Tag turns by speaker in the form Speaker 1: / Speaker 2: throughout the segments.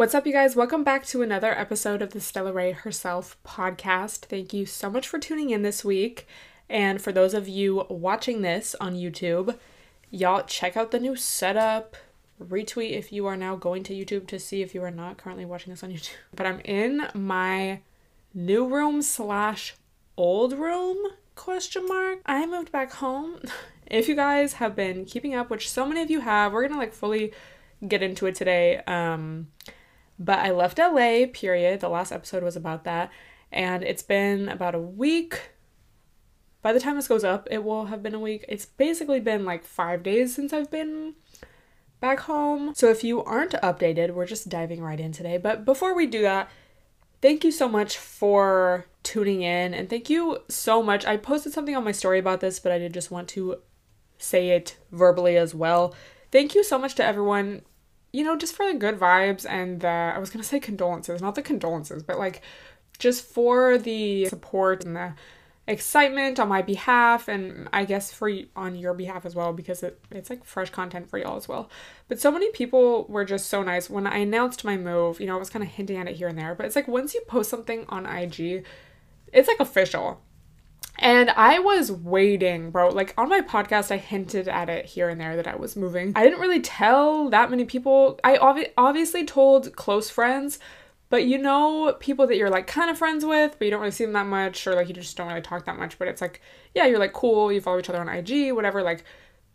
Speaker 1: What's up, you guys? Welcome back to another episode of the Stella Rae Herself podcast. Thank you so much for tuning in this week. And for those of you watching this on YouTube, y'all check out the new setup. Retweet if you are now going to YouTube to see if you are not currently watching this on YouTube. But I'm in my new room slash old room question mark. I moved back home. If you guys have been keeping up, which so many of you have, we're gonna like fully get into it today. Um but I left LA, period. The last episode was about that. And it's been about a week. By the time this goes up, it will have been a week. It's basically been like five days since I've been back home. So if you aren't updated, we're just diving right in today. But before we do that, thank you so much for tuning in. And thank you so much. I posted something on my story about this, but I did just want to say it verbally as well. Thank you so much to everyone, you know, just for the good vibes and the, I was gonna say condolences, not the condolences, but like just for the support and the excitement on my behalf and I guess for on your behalf as well because it, it's like fresh content for y'all as well. But so many people were just so nice when I announced my move. You know, I was kind of hinting at it here and there, but it's like once you post something on IG, it's like official. And I was waiting, bro. Like on my podcast, I hinted at it here and there that I was moving. I didn't really tell that many people. I obvi- obviously told close friends, but you know, people that you're like kind of friends with, but you don't really see them that much, or like you just don't really talk that much. But it's like, yeah, you're like cool, you follow each other on IG, whatever. Like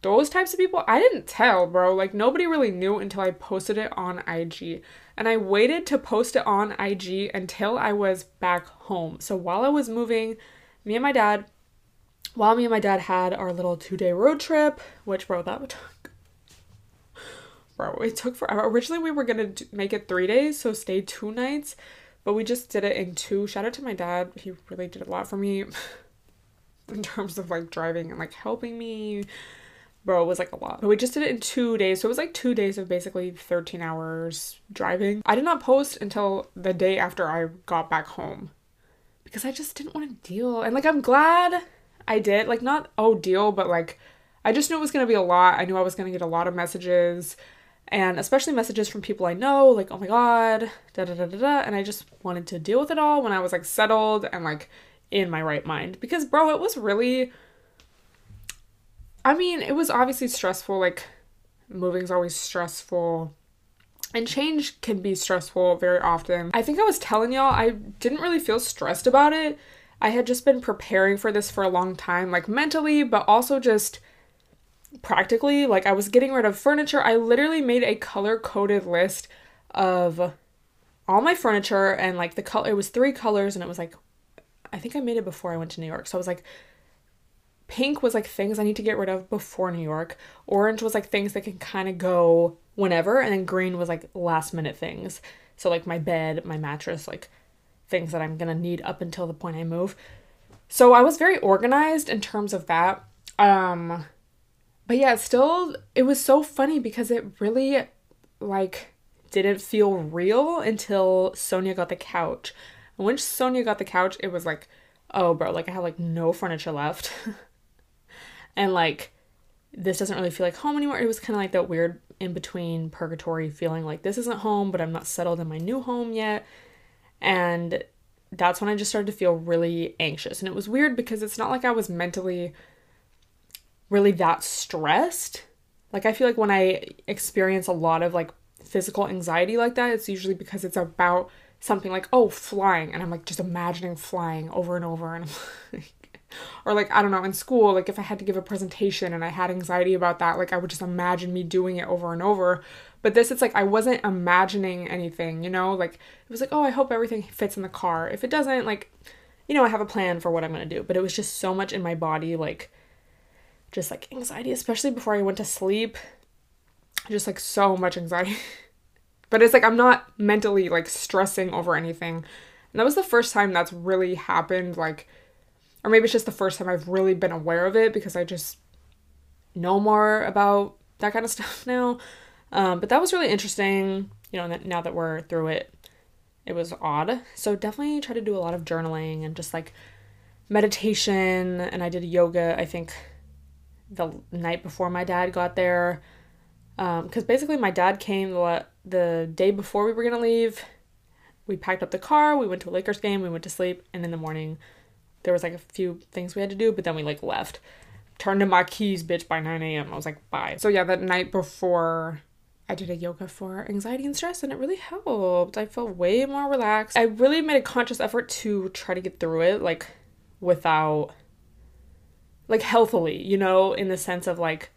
Speaker 1: those types of people, I didn't tell, bro. Like nobody really knew until I posted it on IG. And I waited to post it on IG until I was back home. So while I was moving, me and my dad, while me and my dad had our little two day road trip, which, bro, that took, bro, it took forever. Originally, we were gonna make it three days, so stay two nights, but we just did it in two. Shout out to my dad, he really did a lot for me in terms of like driving and like helping me. Bro, it was like a lot. But we just did it in two days. So it was like two days of basically 13 hours driving. I did not post until the day after I got back home because I just didn't want to deal. And like I'm glad I did. Like not oh deal, but like I just knew it was going to be a lot. I knew I was going to get a lot of messages and especially messages from people I know like oh my god, da da da da da and I just wanted to deal with it all when I was like settled and like in my right mind because bro, it was really I mean, it was obviously stressful like moving's always stressful and change can be stressful very often. I think I was telling y'all I didn't really feel stressed about it. I had just been preparing for this for a long time, like mentally, but also just practically. Like, I was getting rid of furniture. I literally made a color coded list of all my furniture and like the color, it was three colors, and it was like, I think I made it before I went to New York. So I was like, pink was like things I need to get rid of before New York, orange was like things that can kind of go whenever, and then green was like last minute things. So, like my bed, my mattress, like things that I'm gonna need up until the point I move. So I was very organized in terms of that. Um but yeah, still it was so funny because it really like didn't feel real until Sonia got the couch. And when Sonia got the couch, it was like, oh bro, like I had like no furniture left. and like this doesn't really feel like home anymore. It was kind of like that weird in between purgatory feeling like this isn't home, but I'm not settled in my new home yet. And that's when I just started to feel really anxious. And it was weird because it's not like I was mentally really that stressed. Like, I feel like when I experience a lot of like physical anxiety like that, it's usually because it's about something like, oh, flying. And I'm like just imagining flying over and over. And I'm like, or like i don't know in school like if i had to give a presentation and i had anxiety about that like i would just imagine me doing it over and over. But this it's like i wasn't imagining anything you know? Like it was like oh i hope everything fits in the car. If it doesn't like you know i have a plan for what i'm going to do. But it was just so much in my body like just like anxiety especially before i went to sleep. Just like so much anxiety. But it's like i'm not mentally like stressing over anything. And that was the first time that's really happened like or maybe it's just the first time I've really been aware of it because I just know more about that kind of stuff now. Um, but that was really interesting, you know, now that we're through it. It was odd. So definitely try to do a lot of journaling and just like meditation. And I did yoga, I think, the night before my dad got there. Because um, basically, my dad came the the day before we were gonna leave, we packed up the car, we went to a Lakers game, we went to sleep, and in the morning there was like a few things we had to do, but then we like left. Turned in my keys, bitch, by 9 a.m. I was like, bye. So yeah, that night before I did a yoga for anxiety and stress, and it really helped. I felt way more relaxed. I really made a conscious effort to try to get through it, like without, like healthily, you know, in the sense of like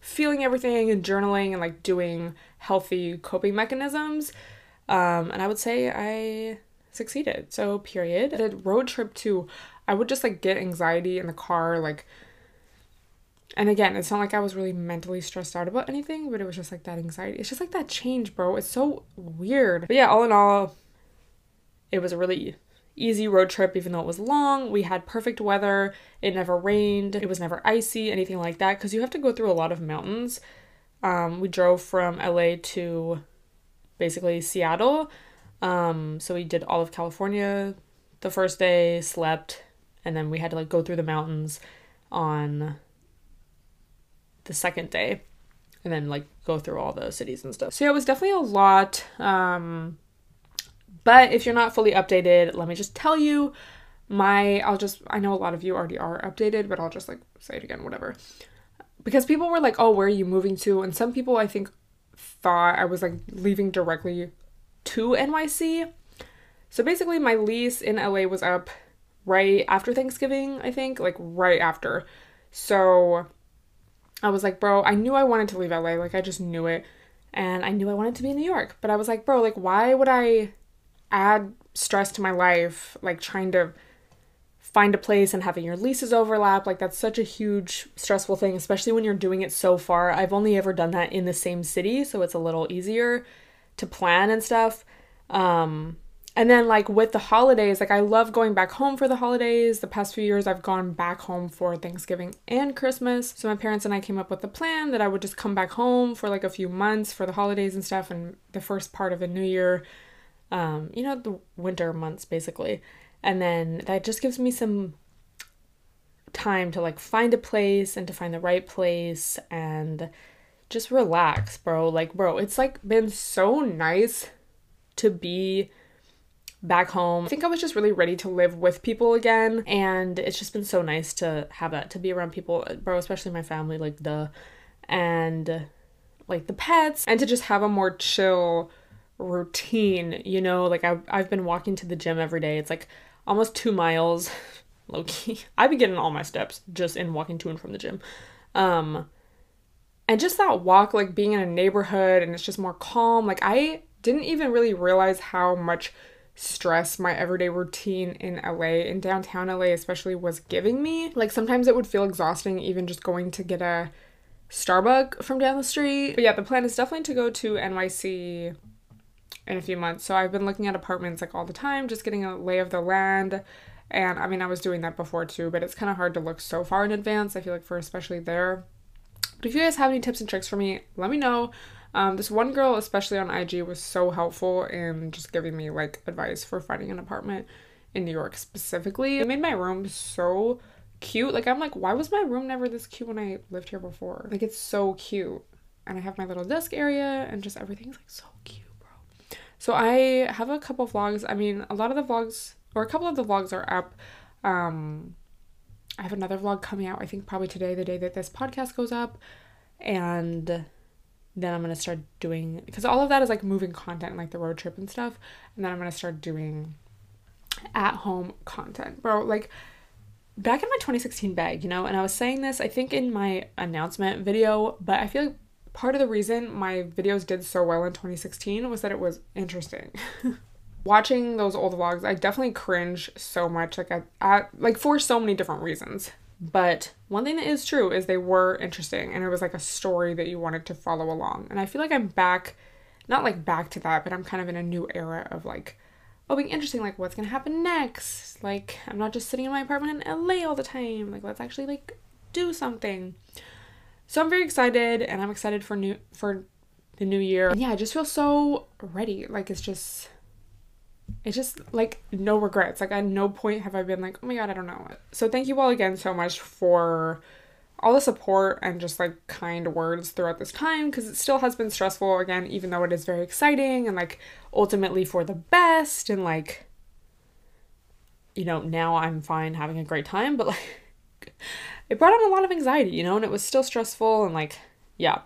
Speaker 1: feeling everything and journaling and like doing healthy coping mechanisms. Um, and I would say I succeeded. So, period. The road trip too, I would just like get anxiety in the car, like and again, it's not like I was really mentally stressed out about anything, but it was just like that anxiety. It's just like that change, bro. It's so weird. But yeah, all in all, it was a really easy road trip, even though it was long. We had perfect weather. It never rained. It was never icy, anything like that, because you have to go through a lot of mountains. Um, we drove from LA to basically Seattle. Um, so we did all of California the first day, slept, and then we had to like go through the mountains on the second day and then like go through all the cities and stuff. So yeah, it was definitely a lot. Um, but if you're not fully updated, let me just tell you my I'll just I know a lot of you already are updated, but I'll just like say it again, whatever. Because people were like, "Oh, where are you moving to?" And some people I think thought I was like leaving directly to NYC. So basically my lease in LA was up right after Thanksgiving, I think, like right after. So I was like, bro, I knew I wanted to leave LA. Like, I just knew it. And I knew I wanted to be in New York. But I was like, bro, like, why would I add stress to my life? Like, trying to find a place and having your leases overlap. Like, that's such a huge stressful thing, especially when you're doing it so far. I've only ever done that in the same city. So it's a little easier to plan and stuff. Um, and then like with the holidays, like I love going back home for the holidays. The past few years I've gone back home for Thanksgiving and Christmas. So my parents and I came up with a plan that I would just come back home for like a few months for the holidays and stuff and the first part of the new year. Um, you know, the winter months basically. And then that just gives me some time to like find a place and to find the right place and just relax, bro. Like, bro, it's like been so nice to be back home. I think I was just really ready to live with people again, and it's just been so nice to have that to be around people, bro, especially my family, like the and like the pets, and to just have a more chill routine, you know, like I've, I've been walking to the gym every day. It's like almost two miles, low key. I've been getting all my steps just in walking to and from the gym. Um, and just that walk, like being in a neighborhood and it's just more calm. Like I didn't even really realize how much stress my everyday routine in LA, in downtown LA especially, was giving me. Like sometimes it would feel exhausting even just going to get a Starbucks from down the street. But yeah, the plan is definitely to go to NYC in a few months. So I've been looking at apartments like all the time, just getting a lay of the land. And I mean, I was doing that before too, but it's kind of hard to look so far in advance, I feel like, for especially there. But if you guys have any tips and tricks for me, let me know. Um, this one girl, especially on IG, was so helpful in just giving me like advice for finding an apartment in New York specifically. It made my room so cute. Like, I'm like, why was my room never this cute when I lived here before? Like, it's so cute. And I have my little desk area and just everything's like so cute, bro. So, I have a couple vlogs. I mean, a lot of the vlogs, or a couple of the vlogs are up. Um, I have another vlog coming out, I think probably today, the day that this podcast goes up. And then I'm gonna start doing because all of that is like moving content, like the road trip and stuff. And then I'm gonna start doing at home content, bro. Like back in my 2016 bag, you know, and I was saying this, I think in my announcement video, but I feel like part of the reason my videos did so well in 2016 was that it was interesting. Watching those old vlogs, I definitely cringe so much, like at, at like for so many different reasons. But one thing that is true is they were interesting and it was like a story that you wanted to follow along. And I feel like I'm back, not like back to that, but I'm kind of in a new era of like, oh, being interesting, like what's gonna happen next? Like, I'm not just sitting in my apartment in LA all the time. Like, let's actually like do something. So I'm very excited and I'm excited for new for the new year. And yeah, I just feel so ready. Like it's just it's just like no regrets. Like at no point have I been like, oh my god, I don't know. So thank you all again so much for all the support and just like kind words throughout this time because it still has been stressful again, even though it is very exciting and like ultimately for the best. And like, you know, now I'm fine having a great time, but like, it brought on a lot of anxiety, you know, and it was still stressful and like, yeah.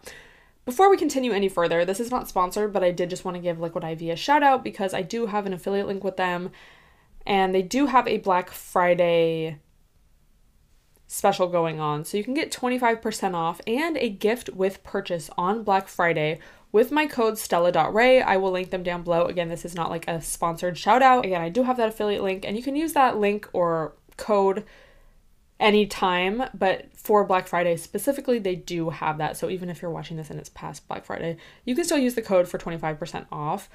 Speaker 1: Before we continue any further, this is not sponsored, but I did just want to give Liquid IV a shout out because I do have an affiliate link with them and they do have a Black Friday special going on. So you can get 25% off and a gift with purchase on Black Friday with my code Stella.Rae. I will link them down below. Again, this is not like a sponsored shout out. Again, I do have that affiliate link and you can use that link or code anytime, but for Black Friday specifically, they do have that. So even if you're watching this and it's past Black Friday, you can still use the code for 25% off.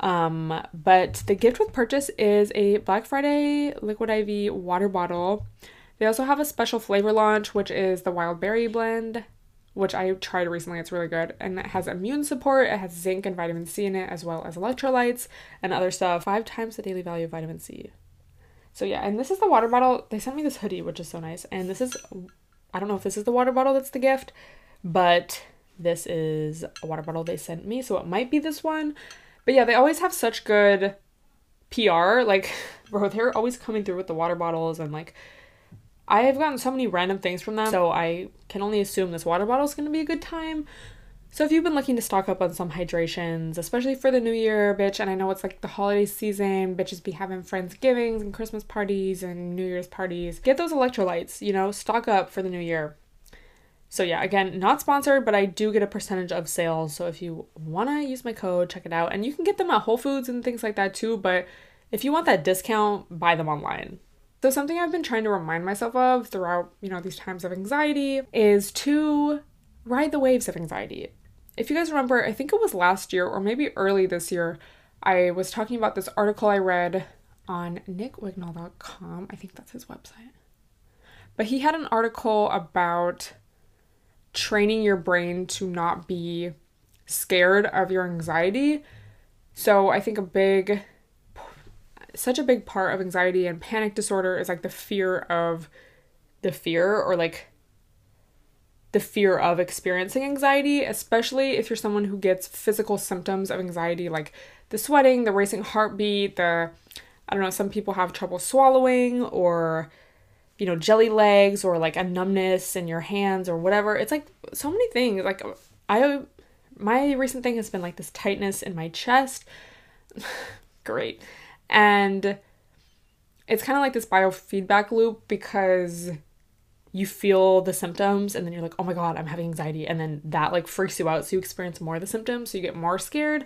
Speaker 1: Um, but the gift with purchase is a Black Friday Liquid IV water bottle they also have a special flavor launch, which is the wild berry blend, which I tried recently. It's really good. And it has immune support, it has zinc and vitamin C in it, as well as electrolytes and other stuff. Five times the daily value of vitamin C. So yeah, and this is the water bottle. They sent me this hoodie, which is so nice. And this is, I don't know if this is the water bottle that's the gift, but this is a water bottle they sent me. So it might be this one. But yeah, they always have such good PR. Like, bro, they're always coming through with the water bottles and like I have gotten so many random things from them, so I can only assume this water bottle is going to be a good time. So if you've been looking to stock up on some hydrations, especially for the new year, bitch, and I know it's like the holiday season, bitches be having Friendsgivings and Christmas parties and New Year's parties. Get those electrolytes, you know, stock up for the new year. So yeah, again, not sponsored, but I do get a percentage of sales. So if you want to use my code, check it out. And you can get them at Whole Foods and things like that too, but if you want that discount, buy them online. So something I've been trying to remind myself of throughout, you know, these times of anxiety is to ride the waves of anxiety. If you guys remember, I think it was last year or maybe early this year, I was talking about this article I read on nickwignall.com. I think that's his website. But he had an article about training your brain to not be scared of your anxiety. So I think a big such a big part of anxiety and panic disorder is like the fear of the fear or like the fear of experiencing anxiety, especially if you're someone who gets physical symptoms of anxiety like the sweating, the racing heartbeat, the I don't know, some people have trouble swallowing or you know, jelly legs or like a numbness in your hands or whatever. It's like so many things. Like I my recent thing has been like this tightness in my chest. Great. And it's kind of like this biofeedback loop because you feel the symptoms and then you're like, oh my God, I'm having anxiety. And then that like freaks you out. So you experience more of the symptoms. So you get more scared.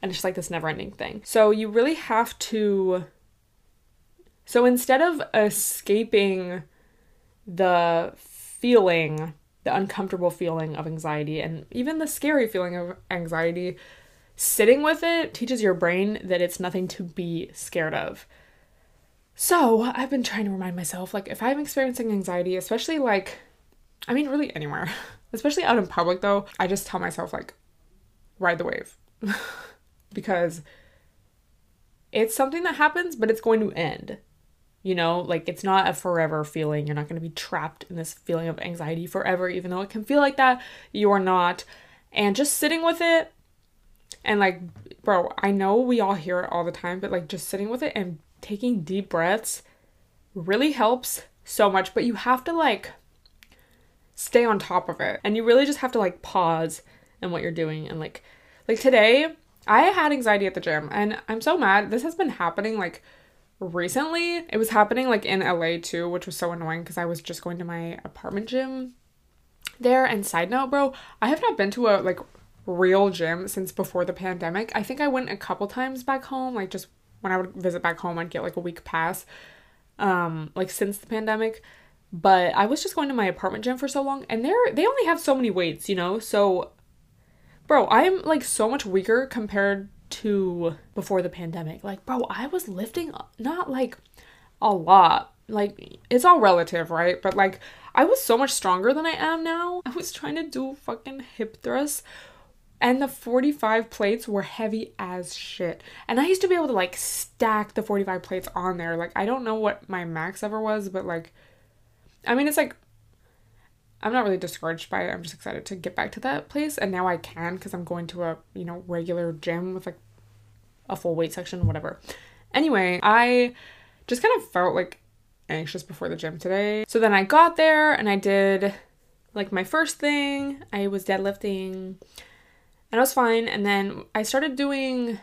Speaker 1: And it's just like this never ending thing. So you really have to. So instead of escaping the feeling, the uncomfortable feeling of anxiety, and even the scary feeling of anxiety, sitting with it teaches your brain that it's nothing to be scared of. So, I've been trying to remind myself like if I'm experiencing anxiety, especially like I mean really anywhere, especially out in public though, I just tell myself like ride the wave. because it's something that happens, but it's going to end. You know, like it's not a forever feeling. You're not going to be trapped in this feeling of anxiety forever, even though it can feel like that. You're not. And just sitting with it and like, bro, I know we all hear it all the time, but like just sitting with it and taking deep breaths really helps so much. But you have to like stay on top of it. And you really just have to like pause in what you're doing. And like, like today, I had anxiety at the gym and I'm so mad. This has been happening like recently. It was happening like in LA too, which was so annoying because I was just going to my apartment gym there. And side note, bro, I have not been to a like real gym since before the pandemic. I think I went a couple times back home, like just when I would visit back home, I'd get like a week pass, um, like since the pandemic. But I was just going to my apartment gym for so long, and they're they only have so many weights, you know. So, bro, I'm like so much weaker compared to before the pandemic. Like, bro, I was lifting not like a lot. Like, it's all relative, right? But like, I was so much stronger than I am now. I was trying to do fucking hip thrusts and the 45 plates were heavy as shit. And I used to be able to like stack the 45 plates on there. Like, I don't know what my max ever was, but like, I mean, it's like, I'm not really discouraged by it. I'm just excited to get back to that place. And now I can because I'm going to a, you know, regular gym with like a full weight section, whatever. Anyway, I just kind of felt like anxious before the gym today. So then I got there and I did like my first thing. I was deadlifting and I was fine. And then I started doing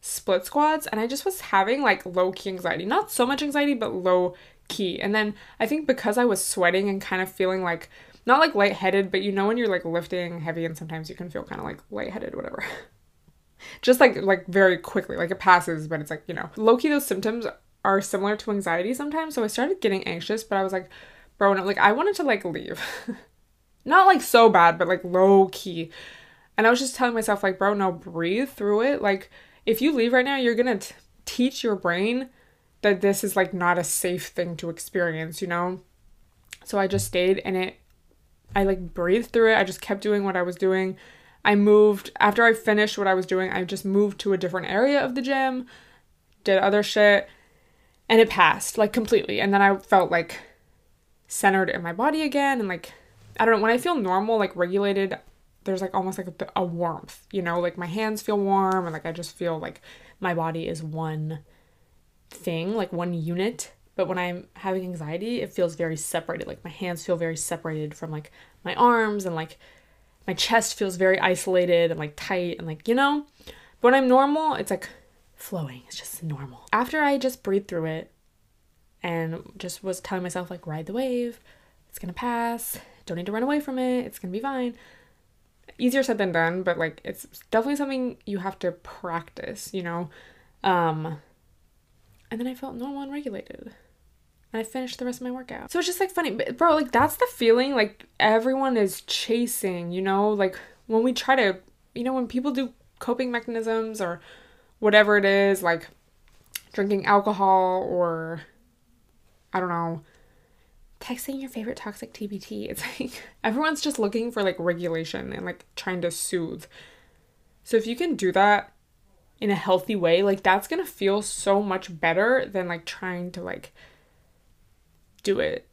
Speaker 1: split squats and I just was having like low key anxiety. Not so much anxiety, but low key. And then I think because I was sweating and kind of feeling like not like lightheaded, but you know when you're like lifting heavy and sometimes you can feel kind of like lightheaded, whatever. just like like very quickly, like it passes, but it's like, you know, low key those symptoms are similar to anxiety sometimes. So I started getting anxious, but I was like, bro, no, like I wanted to like leave. not like so bad, but like low key. And I was just telling myself, like, bro, no, breathe through it. Like, if you leave right now, you're gonna t- teach your brain that this is like not a safe thing to experience, you know? So I just stayed and it, I like breathed through it. I just kept doing what I was doing. I moved, after I finished what I was doing, I just moved to a different area of the gym, did other shit, and it passed like completely. And then I felt like centered in my body again and like, I don't know, when I feel normal, like regulated, there's like almost like a, a warmth, you know, like my hands feel warm and like I just feel like my body is one thing, like one unit. But when I'm having anxiety, it feels very separated. Like my hands feel very separated from like my arms and like my chest feels very isolated and like tight and like, you know? But when I'm normal, it's like flowing. It's just normal. After I just breathed through it and just was telling myself like ride the wave, it's going to pass. Don't need to run away from it. It's going to be fine easier said than done, but like it's definitely something you have to practice, you know. Um and then I felt normal and regulated. And I finished the rest of my workout. So it's just like funny, but bro, like that's the feeling like everyone is chasing, you know, like when we try to, you know, when people do coping mechanisms or whatever it is, like drinking alcohol or I don't know, texting your favorite toxic TBT. It's like everyone's just looking for like regulation and like trying to soothe. So if you can do that in a healthy way, like that's going to feel so much better than like trying to like do it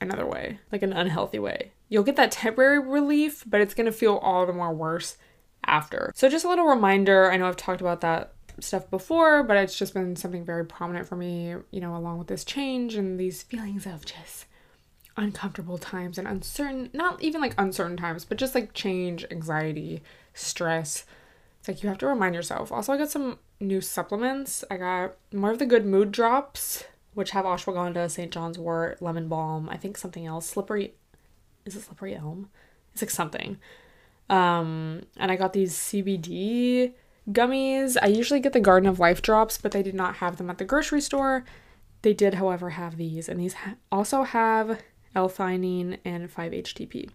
Speaker 1: another way, like an unhealthy way. You'll get that temporary relief, but it's going to feel all the more worse after. So just a little reminder, I know I've talked about that stuff before, but it's just been something very prominent for me, you know, along with this change and these feelings of just uncomfortable times and uncertain, not even like uncertain times, but just like change, anxiety, stress. It's like you have to remind yourself. Also, I got some new supplements. I got more of the good mood drops, which have ashwagandha, St. John's wort, lemon balm, I think something else. Slippery is it slippery elm? It's like something. Um, and I got these CBD gummies. I usually get the Garden of Life drops, but they did not have them at the grocery store. They did, however, have these, and these ha- also have L-theanine, and 5-HTP.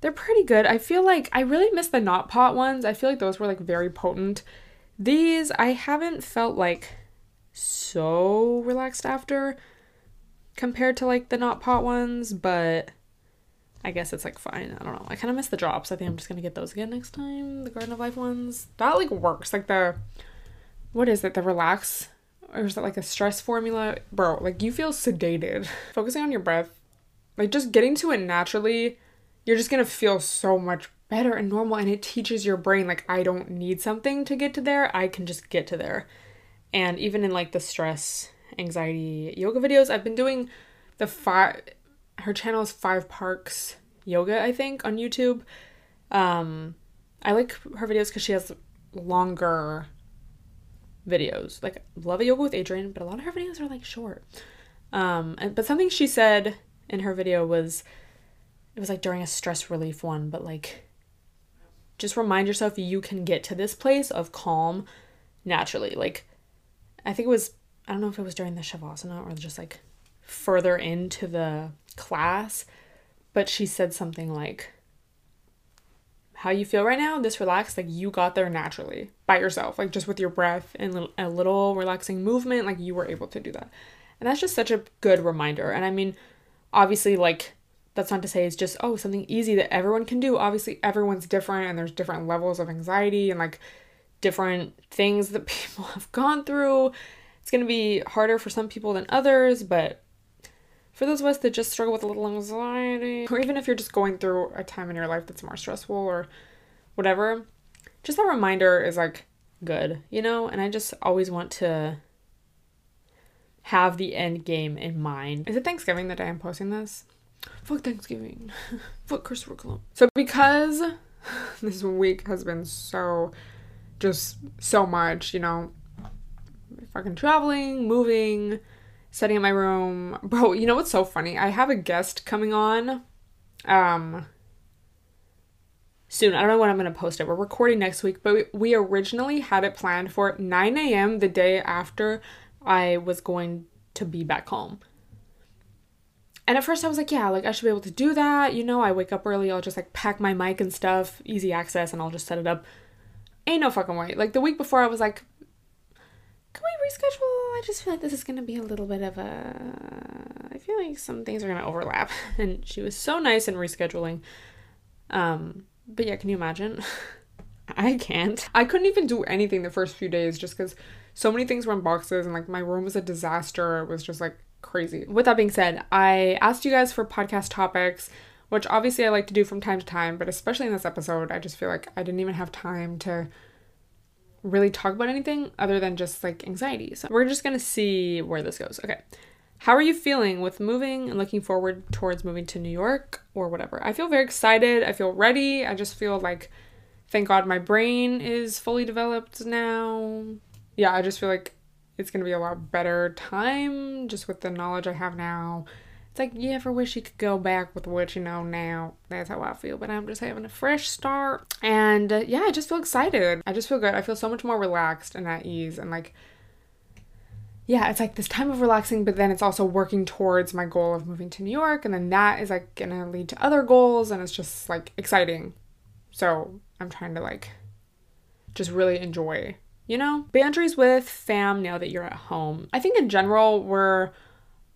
Speaker 1: They're pretty good. I feel like I really miss the not pot ones. I feel like those were like very potent. These I haven't felt like so relaxed after compared to like the not pot ones, but I guess it's like fine. I don't know. I kind of miss the drops. I think I'm just gonna get those again next time. The Garden of Life ones. That like works. Like the what is it? The relax or is that like a stress formula? Bro, like you feel sedated. Focusing on your breath like just getting to it naturally, you're just gonna feel so much better and normal. And it teaches your brain, like, I don't need something to get to there, I can just get to there. And even in like the stress, anxiety yoga videos, I've been doing the five, her channel is Five Parks Yoga, I think, on YouTube. Um, I like her videos because she has longer videos. Like love a yoga with Adriene, but a lot of her videos are like short. Um, and, but something she said in her video was it was like during a stress relief one, but like just remind yourself you can get to this place of calm naturally. Like I think it was I don't know if it was during the shavasana or just like further into the class, but she said something like how you feel right now, this relaxed, like you got there naturally by yourself, like just with your breath and a little relaxing movement, like you were able to do that. And that's just such a good reminder. And I mean, obviously like that's not to say it's just oh something easy that everyone can do obviously everyone's different and there's different levels of anxiety and like different things that people have gone through it's going to be harder for some people than others but for those of us that just struggle with a little anxiety, or even if you're just going through a time in your life that's more stressful or whatever, just that reminder is like good, you know? And I just always want to have the end game in mind. Is it Thanksgiving the day I'm posting this? Fuck Thanksgiving. Fuck Christopher Columbus. So because this week has been so just so much, you know, fucking traveling, moving, setting up my room. Bro, you know what's so funny? I have a guest coming on um soon. I don't know when I'm to post it. We're recording next week, but we originally had it planned for 9 a.m. the day after I was going to be back home. And at first I was like, yeah, like I should be able to do that. You know, I wake up early, I'll just like pack my mic and stuff, easy access, and I'll just set it up. Ain't no fucking way. Like the week before, I was like, can we reschedule? I just feel like this is gonna be a little bit of a. I feel like some things are gonna overlap. And she was so nice in rescheduling. Um, but yeah, can you imagine? I can't. I couldn't even do anything the first few days just because so many things were in boxes and like my room was a disaster. It was just like crazy. With that being said, I asked you guys for podcast topics, which obviously I like to do from time to time, but especially in this episode, I just feel like I didn't even have time to really talk about anything other than just like anxiety. So we're just gonna see where this goes. Okay. How are you feeling with moving and looking forward towards moving to New York or whatever? I feel very excited. I feel ready. I just feel like, thank God my brain is fully developed now. Yeah, I just feel like it's gonna be a lot better time just with the knowledge I have now. It's like you ever wish you could go back with what you know now. That's how I feel. But I'm just having a fresh start, and uh, yeah, I just feel excited. I just feel good. I feel so much more relaxed and at ease, and like yeah, it's like this time of relaxing, but then it's also working towards my goal of moving to New York, and then that is like gonna lead to other goals, and it's just like exciting. So I'm trying to like just really enjoy you know? Boundaries with fam now that you're at home. I think in general, we're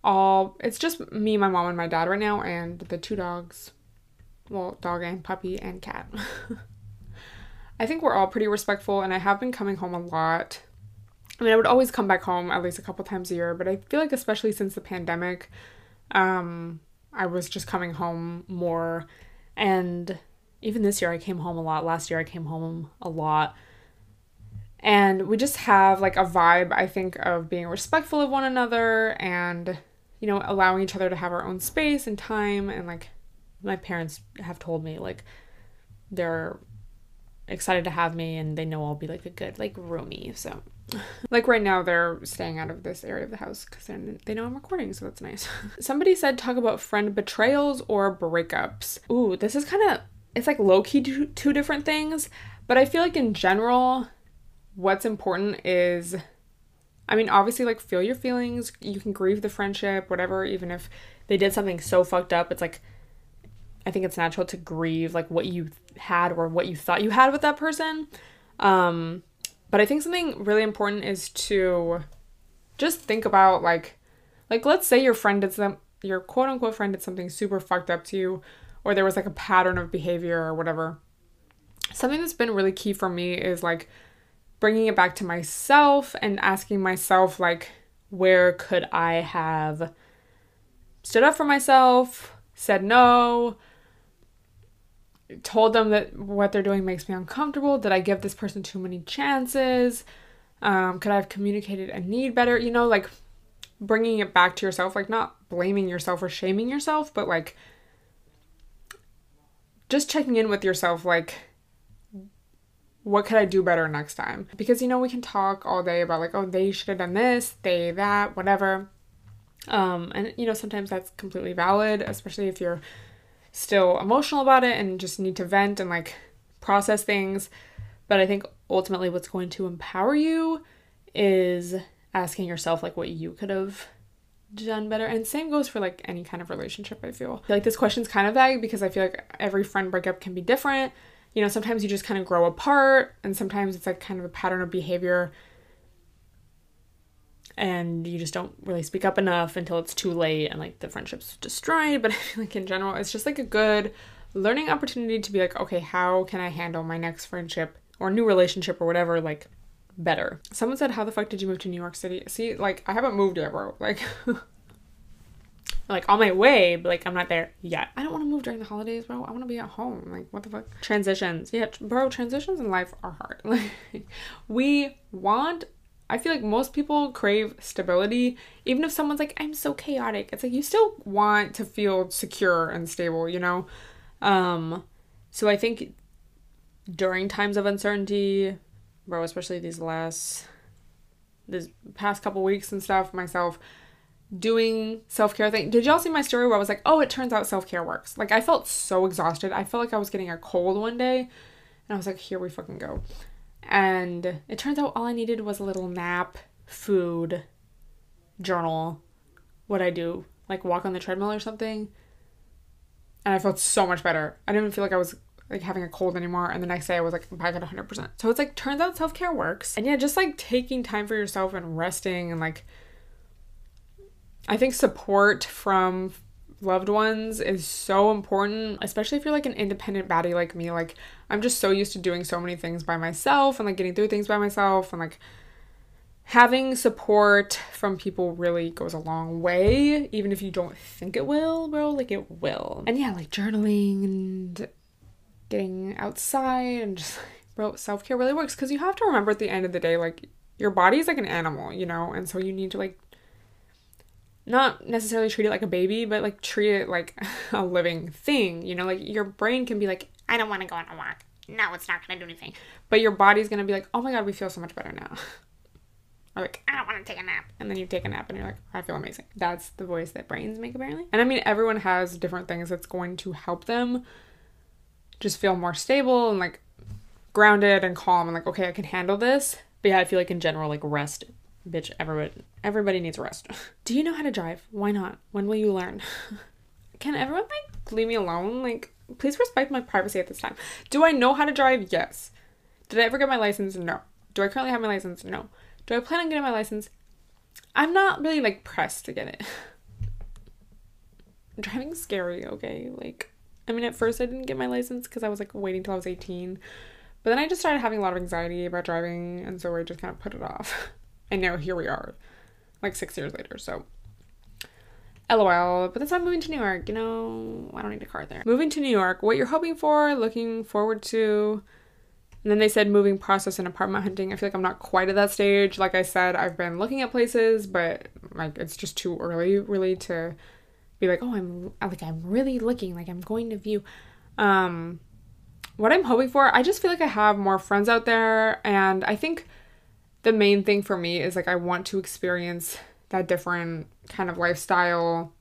Speaker 1: all, it's just me, my mom, and my dad right now, and the two dogs. Well, dog and puppy and cat. I think we're all pretty respectful, and I have been coming home a lot. I mean, I would always come back home at least a couple times a year, but I feel like, especially since the pandemic, um, I was just coming home more. And even this year, I came home a lot. Last year, I came home a lot and we just have like a vibe i think of being respectful of one another and you know allowing each other to have our own space and time. And like my parents have told me like they're excited to have me and they know I'll be like a good like roomie. So like right now they're staying out of this area of the house because they know I'm recording so that's nice. Somebody said talk about friend betrayals or breakups. Ooh this is kind of it's like low-key two, two different things but I feel like in general what's important is I mean, obviously, like, feel your feelings. You can grieve the friendship, whatever, even if they did something so fucked up. It's like, I think it's natural to grieve, like, what you had or what you thought you had with that person. Um, but I think something really important is to just think about, like, like, let's say your friend did some, your quote unquote friend did something super fucked up to you, or there was like a pattern of behavior or whatever. Something that's been really key for me is like, bringing it back to myself and asking myself, like, where could I have stood up for myself, said no, told them that what they're doing makes me uncomfortable? Did I give this person too many chances? Um, could I have communicated a need better? You know, like bringing it back to yourself, like not blaming yourself or shaming yourself, but like just checking in with yourself, like, what could I do better next time? Because you know, we can talk all day about like, oh, they should have done this, they that, whatever. Um, and you know, sometimes that's completely valid, especially if you're still emotional about it and just need to vent and like process things. But I think ultimately what's going to empower you is asking yourself like what you could have done better. And same goes for like any kind of relationship, I feel. I feel like this question's kind of vague because I feel like every friend breakup can be different you know, sometimes you just kind of grow apart, and sometimes it's like kind of a pattern of behavior, and you just don't really speak up enough until it's too late and like the friendship's destroyed. But I feel like in general, it's just like a good learning opportunity to be like, okay, how can I handle my next friendship or new relationship or whatever, like better. Someone said, How the fuck did you move to New York City? See, like, I haven't moved yet, bro. Like, like on my way, but like I'm not there yet. I don't want to move during the holidays, bro. I want to be at home. Like what the fuck? Transitions. Yeah, bro, transitions in life are hard. Like we want I feel like most people crave stability. Even if someone's like, I'm so chaotic, it's like you still want to feel secure and stable, you know? Um, so I think during times of uncertainty, bro, especially these last, this past couple weeks and stuff, myself doing self care thing. Did y'all see my story where I was like, oh, it turns out self care works? Like, I felt so exhausted. I felt like I was getting a cold one day, and I was like, here we fucking go. And it turns out all I needed was a little nap, food, journal, what I do, like walk on the treadmill or something. And I felt so much better. I didn't even feel like I was like having a cold anymore. And the next day I was like back at 100%. So it's like, turns out self care works. And yeah, just like taking time for yourself and resting and like, I think support from loved ones is so important, especially if you're like an independent baddie like me. Like, I'm just so used to doing so many things by myself and like getting through things by myself and like having support from people really goes a long way, even if you don't think it will, bro. Like, it will. And yeah, like journaling and getting outside and just, bro, self care really works because you have to remember at the end of the day, like, your body is like an animal, you know? And so you need to like not necessarily treat it like a baby, but like treat it like a living thing. You know, like your brain can be like, I don't want to go on a walk. No, it's not going to do anything. But your body's going to be like, oh my God, we feel so much better now. or like, I don't want to take a nap. And then you take a nap and you're like, I feel amazing. That's the voice that brains make, apparently. And I mean, everyone has different things that's going to help them just feel more stable and like grounded and calm and like, okay, I can handle this. But yeah, I feel like in general, like rest bitch everybody everybody needs rest. Do you know how to drive? Why not? When will you learn? Can everyone like leave me alone? Like please respect my privacy at this time. Do i know how to drive? Yes. Did i ever get my license? No. Do i currently have my license? No. Do i plan on getting my license? I'm not really like pressed to get it. Driving's scary okay? Like i mean at first i didn't get my license because i was like waiting till i was 18 but then i just started having a lot of anxiety about driving and so i just kind of put it off And now here we are, like six years later. So, lol. But that's why I'm moving to New York. You know, I don't need a car there. Moving to New York, what you're hoping for, looking forward to. And then they said moving process and apartment hunting. I feel like I'm not quite at that stage. Like I said, I've been looking at places, but like it's just too early really to be like, oh, I'm like I'm really looking, like I'm going to view. Um, what I'm hoping for, I just feel like I have more friends out there, and I think the main thing for me is like I want to experience that different kind of lifestyle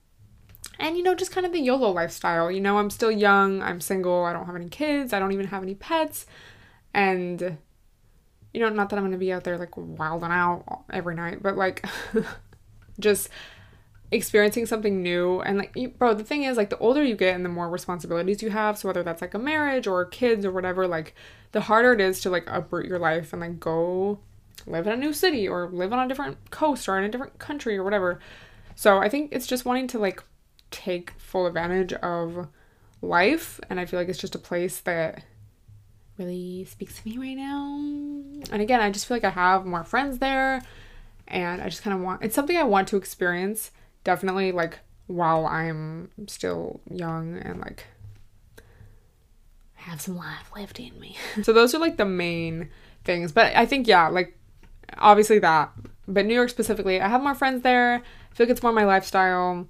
Speaker 1: and you know just kind of the YOLO lifestyle. You know, I'm still young, I'm single, I don't have any kids, I don't even have any pets and you know, not that I'm going to be out there like wilding out every night, but like just experiencing something new and like you, bro the thing is like the older you get and the more responsibilities you have so whether that's like a marriage or kids or whatever like the harder it is to like uproot your life and like go live in a new city or live on a different coast or in a different country or whatever. So I think it's just wanting to like take full advantage of life and I feel like it's just a place that really speaks to me right now. And again, I just feel like I have more friends there and I just kind of want it's something I want to experience definitely like while I'm still young and like have some life left in me. so those are like the main things. But I think yeah, like obviously that. But New York specifically, I have more friends there. I feel like it's more my lifestyle.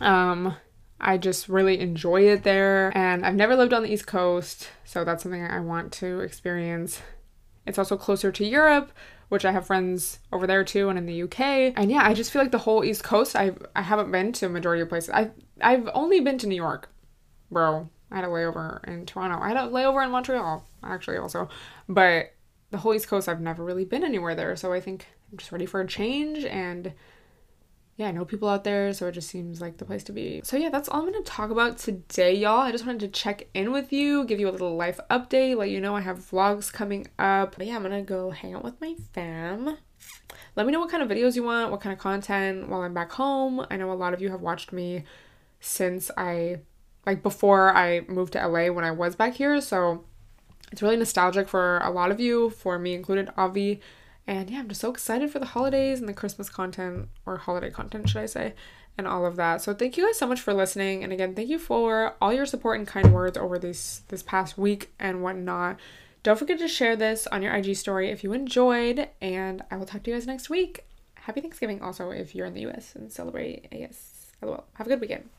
Speaker 1: Um, I just really enjoy it there. And I've never lived on the East Coast, so that's something I want to experience. It's also closer to Europe, which I have friends over there too and in the UK. And yeah, I just feel like the whole East Coast, I I haven't been to a majority of places. I I've only been to New York. Bro, I had a layover in Toronto. I had a layover in Montreal actually also. But the whole East Coast, I've never really been anywhere there. So I think I'm just ready for a change. And yeah, I know people out there. So it just seems like the place to be. So yeah, that's all I'm to talk about today, y'all. I just wanted to check in with you, give you a little life update, let you know I have vlogs coming up. But yeah, I'm to go hang out with my fam. Let me know what kind of videos you want, what kind of content while I'm back home. I know a lot of you have watched me since I, like before I moved to LA when I was back here. So it's really nostalgic for a lot of you, for me included, Avi. And yeah, I'm just so excited for the holidays and the Christmas content, or holiday content, should I say, and all of that. So thank you guys so much for listening. And again, thank you for all your support and kind words over this this past week and whatnot. Don't forget to share this on your IG story if you enjoyed, and I will talk to you guys next week. Happy Thanksgiving also if you're in the US and celebrate. LOL. Have a good weekend.